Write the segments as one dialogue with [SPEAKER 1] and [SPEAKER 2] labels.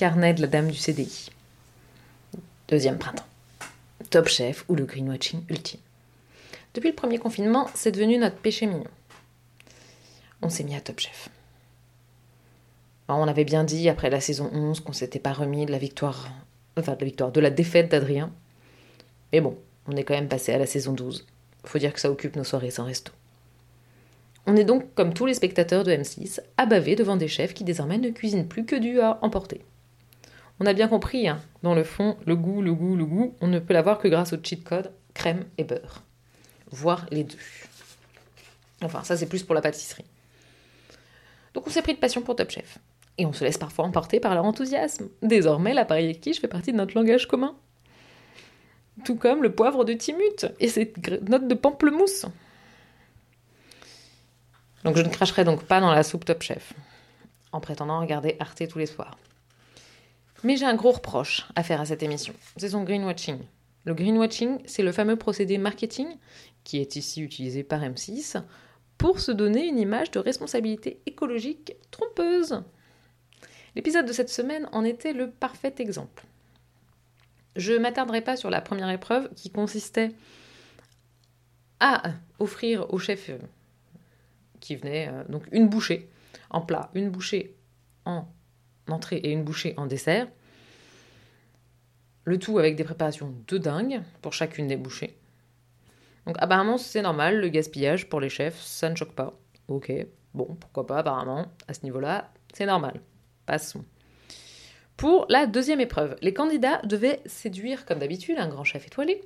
[SPEAKER 1] carnet de la dame du CDI. Deuxième printemps. Top Chef ou le greenwashing ultime. Depuis le premier confinement, c'est devenu notre péché mignon. On s'est mis à Top Chef. on avait bien dit après la saison 11 qu'on s'était pas remis de la victoire, enfin de la victoire, de la défaite d'Adrien. Mais bon, on est quand même passé à la saison 12. Faut dire que ça occupe nos soirées sans resto. On est donc, comme tous les spectateurs de M6, abavés devant des chefs qui désormais ne cuisinent plus que du à emporter. On a bien compris, hein, dans le fond, le goût, le goût, le goût, on ne peut l'avoir que grâce au cheat code crème et beurre. Voire les deux. Enfin, ça c'est plus pour la pâtisserie. Donc on s'est pris de passion pour Top Chef. Et on se laisse parfois emporter par leur enthousiasme. Désormais, l'appareil quiche fait partie de notre langage commun. Tout comme le poivre de Timut et ses notes de pamplemousse. Donc je ne cracherai donc pas dans la soupe Top Chef, en prétendant regarder Arte tous les soirs. Mais j'ai un gros reproche à faire à cette émission, c'est son greenwashing. Le greenwashing, c'est le fameux procédé marketing qui est ici utilisé par M6 pour se donner une image de responsabilité écologique trompeuse. L'épisode de cette semaine en était le parfait exemple. Je ne m'attarderai pas sur la première épreuve qui consistait à offrir au chef qui venait euh, donc une bouchée en plat, une bouchée en entrée et une bouchée en dessert. Le tout avec des préparations de dingue pour chacune des bouchées. Donc apparemment c'est normal, le gaspillage pour les chefs, ça ne choque pas. Ok, bon, pourquoi pas apparemment, à ce niveau-là, c'est normal. Passons. Pour la deuxième épreuve, les candidats devaient séduire, comme d'habitude, un grand chef étoilé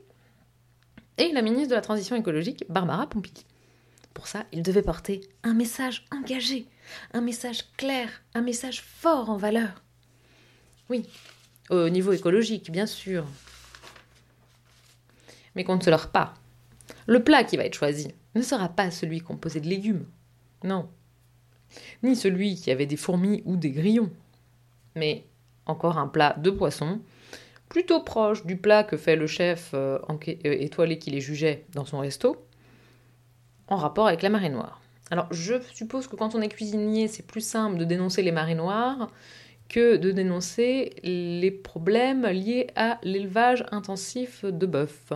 [SPEAKER 1] et la ministre de la Transition écologique, Barbara Pompili. Pour ça, il devait porter un message engagé, un message clair, un message fort en valeur. Oui, au niveau écologique, bien sûr. Mais qu'on ne se leurre pas. Le plat qui va être choisi ne sera pas celui composé de légumes. Non. Ni celui qui avait des fourmis ou des grillons. Mais encore un plat de poisson, plutôt proche du plat que fait le chef euh, euh, étoilé qui les jugeait dans son resto, en rapport avec la marée noire. Alors je suppose que quand on est cuisinier, c'est plus simple de dénoncer les marées noires que de dénoncer les problèmes liés à l'élevage intensif de bœuf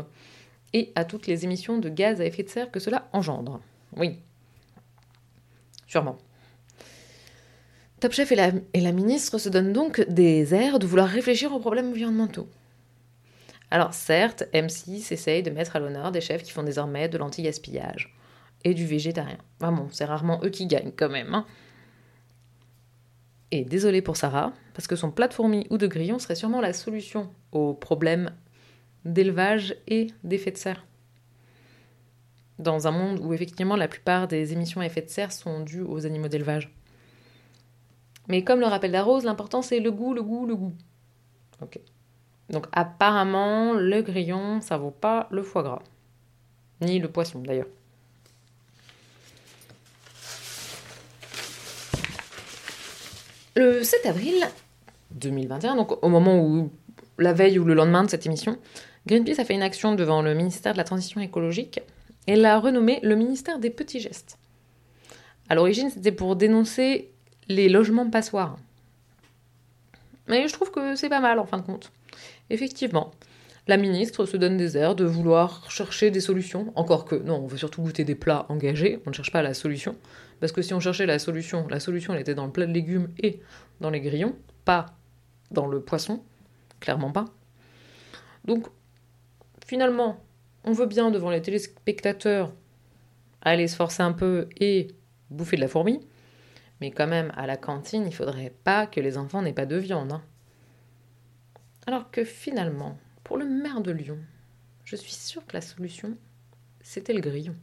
[SPEAKER 1] et à toutes les émissions de gaz à effet de serre que cela engendre. Oui, sûrement. Top Chef et la, et la ministre se donnent donc des airs de vouloir réfléchir aux problèmes environnementaux. Alors certes, M6 essaye de mettre à l'honneur des chefs qui font désormais de l'anti-gaspillage et du végétarien. Ah bon, c'est rarement eux qui gagnent quand même. Hein. Et désolé pour Sarah, parce que son plat de fourmis ou de grillon serait sûrement la solution aux problèmes d'élevage et d'effet de serre. Dans un monde où effectivement la plupart des émissions à effet de serre sont dues aux animaux d'élevage. Mais comme le rappelle la rose, l'important c'est le goût, le goût, le goût. Ok. Donc apparemment, le grillon, ça vaut pas le foie gras. Ni le poisson d'ailleurs. Le 7 avril 2021, donc au moment où, la veille ou le lendemain de cette émission, Greenpeace a fait une action devant le ministère de la Transition écologique et l'a renommé le ministère des petits gestes. À l'origine, c'était pour dénoncer les logements passoires. Mais je trouve que c'est pas mal en fin de compte. Effectivement, la ministre se donne des airs de vouloir chercher des solutions, encore que non, on veut surtout goûter des plats engagés, on ne cherche pas la solution. Parce que si on cherchait la solution, la solution était dans le plat de légumes et dans les grillons, pas dans le poisson, clairement pas. Donc, finalement, on veut bien devant les téléspectateurs aller se forcer un peu et bouffer de la fourmi, mais quand même, à la cantine, il faudrait pas que les enfants n'aient pas de viande. Hein. Alors que finalement, pour le maire de Lyon, je suis sûre que la solution, c'était le grillon.